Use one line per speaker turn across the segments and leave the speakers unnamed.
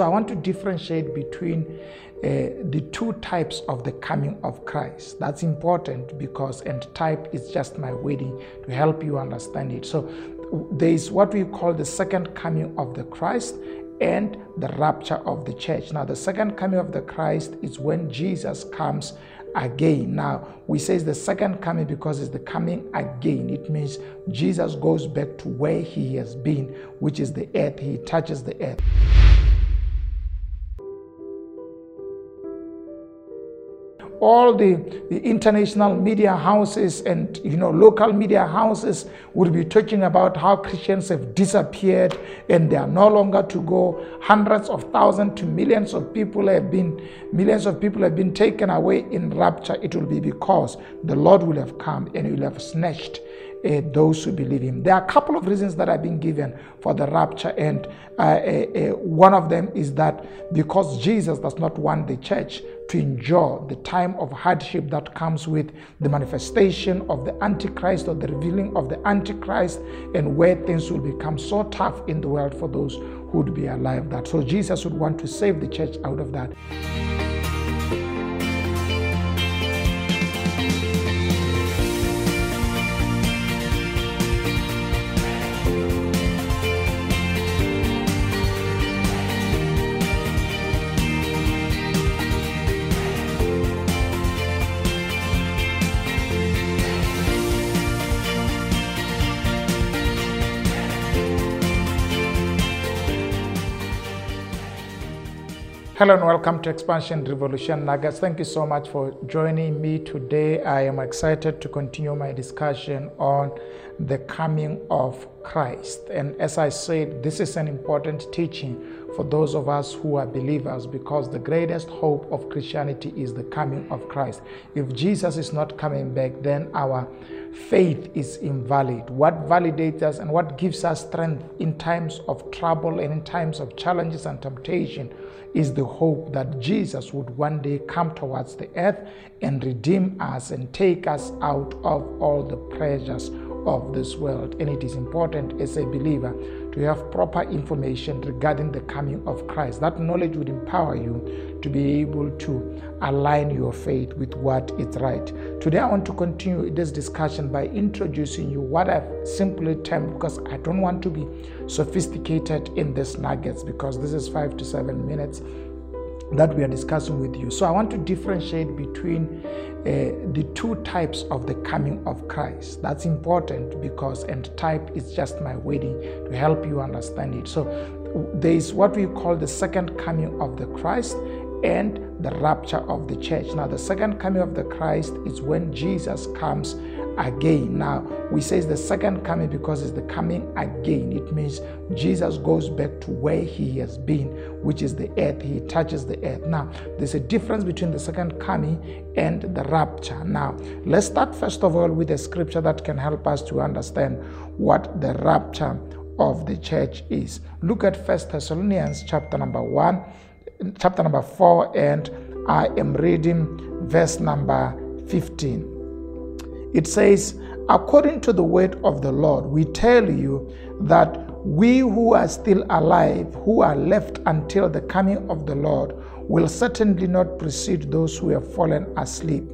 I want to differentiate between uh, the two types of the coming of Christ. That's important because, and type is just my wording to help you understand it. So, there is what we call the second coming of the Christ and the rapture of the church. Now, the second coming of the Christ is when Jesus comes again. Now, we say it's the second coming because it's the coming again. It means Jesus goes back to where he has been, which is the earth. He touches the earth. All the, the international media houses and you know local media houses would be talking about how Christians have disappeared and they are no longer to go. Hundreds of thousands to millions of people have been millions of people have been taken away in rapture. It will be because the Lord will have come and he will have snatched uh, those who believe him. There are a couple of reasons that have been given for the rapture, and uh, uh, one of them is that because Jesus does not want the church to endure the time of hardship that comes with the manifestation of the Antichrist or the revealing of the Antichrist, and where things will become so tough in the world for those who would be alive. That so Jesus would want to save the church out of that. Hello and welcome to Expansion Revolution Nuggets. Thank you so much for joining me today. I am excited to continue my discussion on the coming of Christ. And as I said, this is an important teaching for those of us who are believers because the greatest hope of Christianity is the coming of Christ. If Jesus is not coming back, then our faith is invalid. What validates us and what gives us strength in times of trouble and in times of challenges and temptation is the hope that Jesus would one day come towards the earth and redeem us and take us out of all the pressures of this world. And it is important as a believer to have proper information regarding the coming of Christ. That knowledge would empower you to be able to align your faith with what is right. Today, I want to continue this discussion by introducing you what I've simply termed because I don't want to be sophisticated in this nuggets because this is five to seven minutes that we are discussing with you. So I want to differentiate between uh, the two types of the coming of Christ. That's important because, and type is just my wording to help you understand it. So there is what we call the second coming of the Christ and the rapture of the church. Now, the second coming of the Christ is when Jesus comes again. Now, we say it's the second coming because it's the coming again. It means Jesus goes back to where he has been, which is the earth. He touches the earth. Now, there's a difference between the second coming and the rapture. Now, let's start first of all with a scripture that can help us to understand what the rapture of the church is. Look at First Thessalonians chapter number 1, chapter number 4, and I am reading verse number 15. It says, According to the word of the Lord, we tell you that we who are still alive, who are left until the coming of the Lord, will certainly not precede those who have fallen asleep.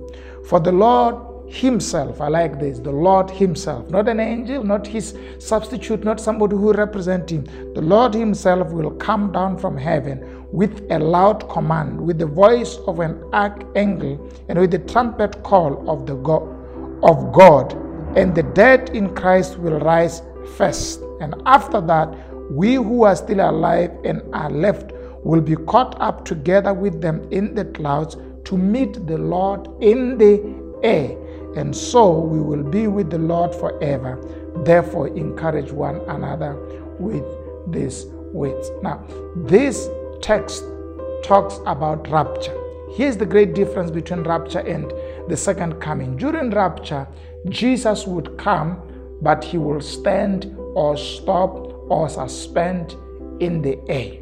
For the Lord Himself, I like this, the Lord Himself, not an angel, not His substitute, not somebody who represents Him. The Lord Himself will come down from heaven with a loud command, with the voice of an archangel, and with the trumpet call of the of God, and the dead in Christ will rise first. And after that, we who are still alive and are left will be caught up together with them in the clouds to meet the Lord in the air. And so we will be with the Lord forever. Therefore, encourage one another with these words. Now, this text talks about rapture. Here's the great difference between rapture and the second coming. During rapture, Jesus would come, but he will stand or stop or suspend in the air.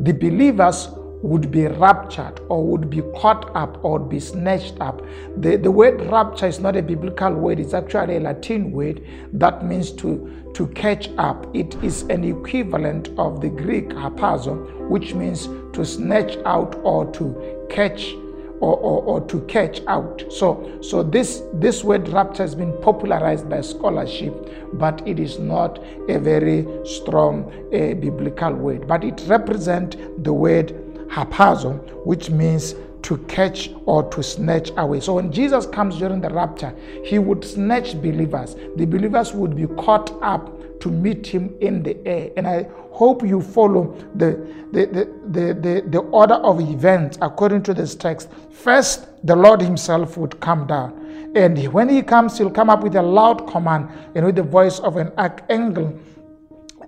The believers would be raptured or would be caught up or be snatched up. The, the word rapture is not a biblical word, it's actually a Latin word that means to, to catch up. It is an equivalent of the Greek harpazo, which means to snatch out or to catch or, or, or, to catch out. So, so this, this word rapture has been popularized by scholarship, but it is not a very strong uh, biblical word. But it represents the word harpazo, which means to catch or to snatch away. So when Jesus comes during the rapture, he would snatch believers. The believers would be caught up to meet him in the air. And I hope you follow the, the, the, the, the order of events according to this text. First, the Lord himself would come down. And when he comes, he'll come up with a loud command and with the voice of an archangel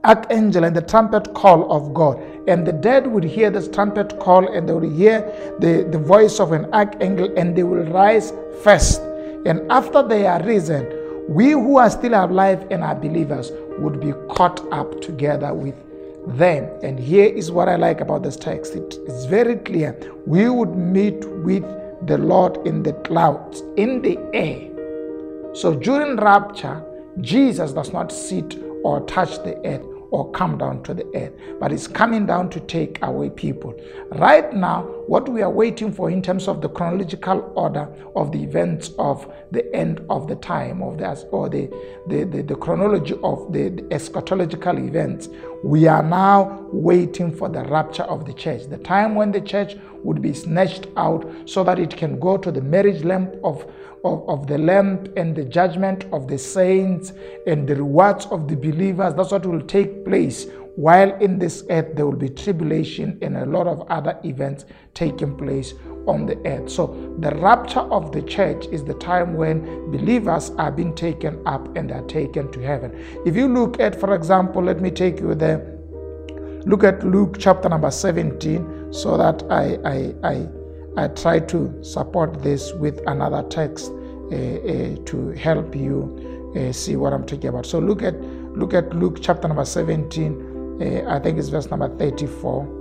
archangel and the trumpet call of God. And the dead would hear this trumpet call and they would hear the, the voice of an archangel and they will rise first. And after they are risen, we who are still alive and are believers would be caught up together with them. And here is what I like about this text it is very clear. We would meet with the Lord in the clouds, in the air. So during rapture, Jesus does not sit or touch the earth or come down to the earth, but it's coming down to take away people. Right now, what we are waiting for in terms of the chronological order of the events of the end of the time of the or the the, the, the chronology of the, the eschatological events, we are now waiting for the rapture of the church, the time when the church would be snatched out so that it can go to the marriage lamp of of, of the Lamb and the judgment of the saints and the rewards of the believers. That's what will take place. While in this earth, there will be tribulation and a lot of other events taking place on the earth. So, the rapture of the church is the time when believers are being taken up and are taken to heaven. If you look at, for example, let me take you there. Look at Luke chapter number 17 so that I, I, I I try to support this with another text uh, uh, to help you uh, see what I'm talking about. So look at look at Luke chapter number 17. Uh, I think it's verse number 34.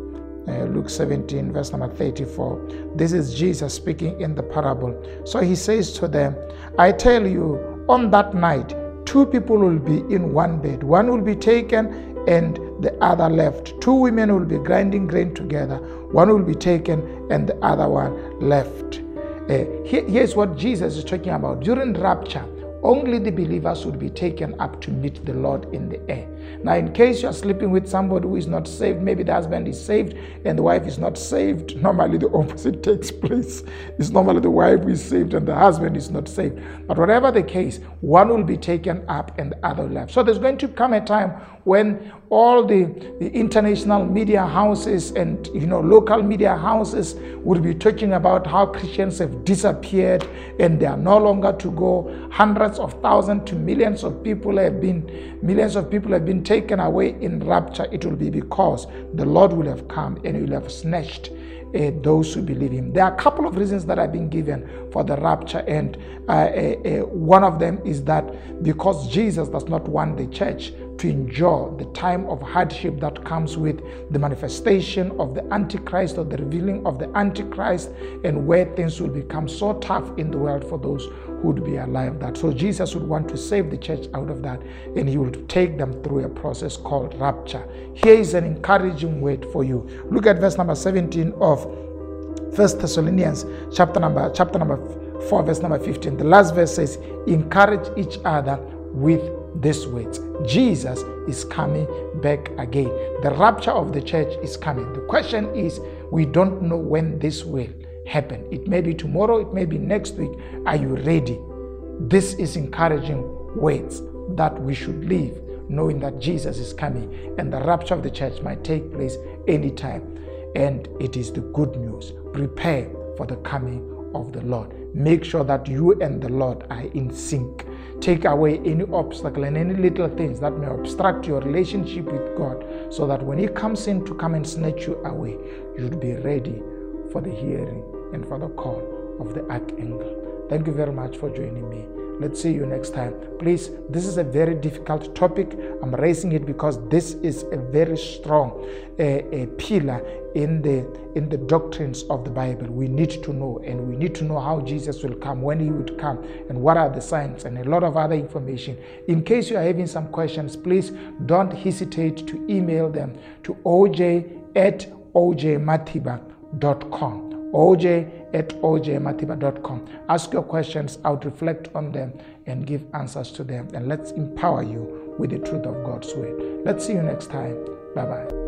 Uh, Luke 17, verse number 34. This is Jesus speaking in the parable. So he says to them, I tell you, on that night, two people will be in one bed. One will be taken and the other left. Two women will be grinding grain together. One will be taken and the other one left. Uh, here, here's what Jesus is talking about. During rapture, only the believers would be taken up to meet the Lord in the air. Now, in case you're sleeping with somebody who is not saved, maybe the husband is saved and the wife is not saved, normally the opposite takes place. It's normally the wife is saved and the husband is not saved. But whatever the case, one will be taken up and the other left. So there's going to come a time when all the, the international media houses and you know local media houses will be talking about how Christians have disappeared and they are no longer to go. Hundreds of thousands to millions of people have been millions of people have been taken away in rapture. It will be because the Lord will have come and will have snatched uh, those who believe him. There are a couple of reasons that have been given for the rapture, and uh, uh, one of them is that because Jesus does not want the church to endure the time of hardship that comes with the manifestation of the Antichrist or the revealing of the Antichrist, and where things will become so tough in the world for those who would be alive. That so Jesus would want to save the church out of that, and He would take them through a process called rapture. Here is an encouraging word for you. Look at verse number 17 of First Thessalonians, chapter number chapter number 4, verse number 15. The last verse says, Encourage each other with these words Jesus is coming back again. The rapture of the church is coming. The question is, we don't know when this will happen. It may be tomorrow, it may be next week. Are you ready? This is encouraging words that we should live knowing that Jesus is coming and the rapture of the church might take place anytime. And it is the good news. Prepare for the coming of the Lord. Make sure that you and the Lord are in sync. Take away any obstacle and any little things that may obstruct your relationship with God so that when He comes in to come and snatch you away, you'd be ready for the hearing and for the call of the archangel. Thank you very much for joining me. Let's see you next time. Please, this is a very difficult topic. I'm raising it because this is a very strong uh, a pillar in the in the doctrines of the Bible. We need to know, and we need to know how Jesus will come, when He would come, and what are the signs, and a lot of other information. In case you are having some questions, please don't hesitate to email them to oj at ojmatiba.com oj at ojmatiba.com. Ask your questions, I'll reflect on them and give answers to them. And let's empower you with the truth of God's word. Let's see you next time. Bye bye.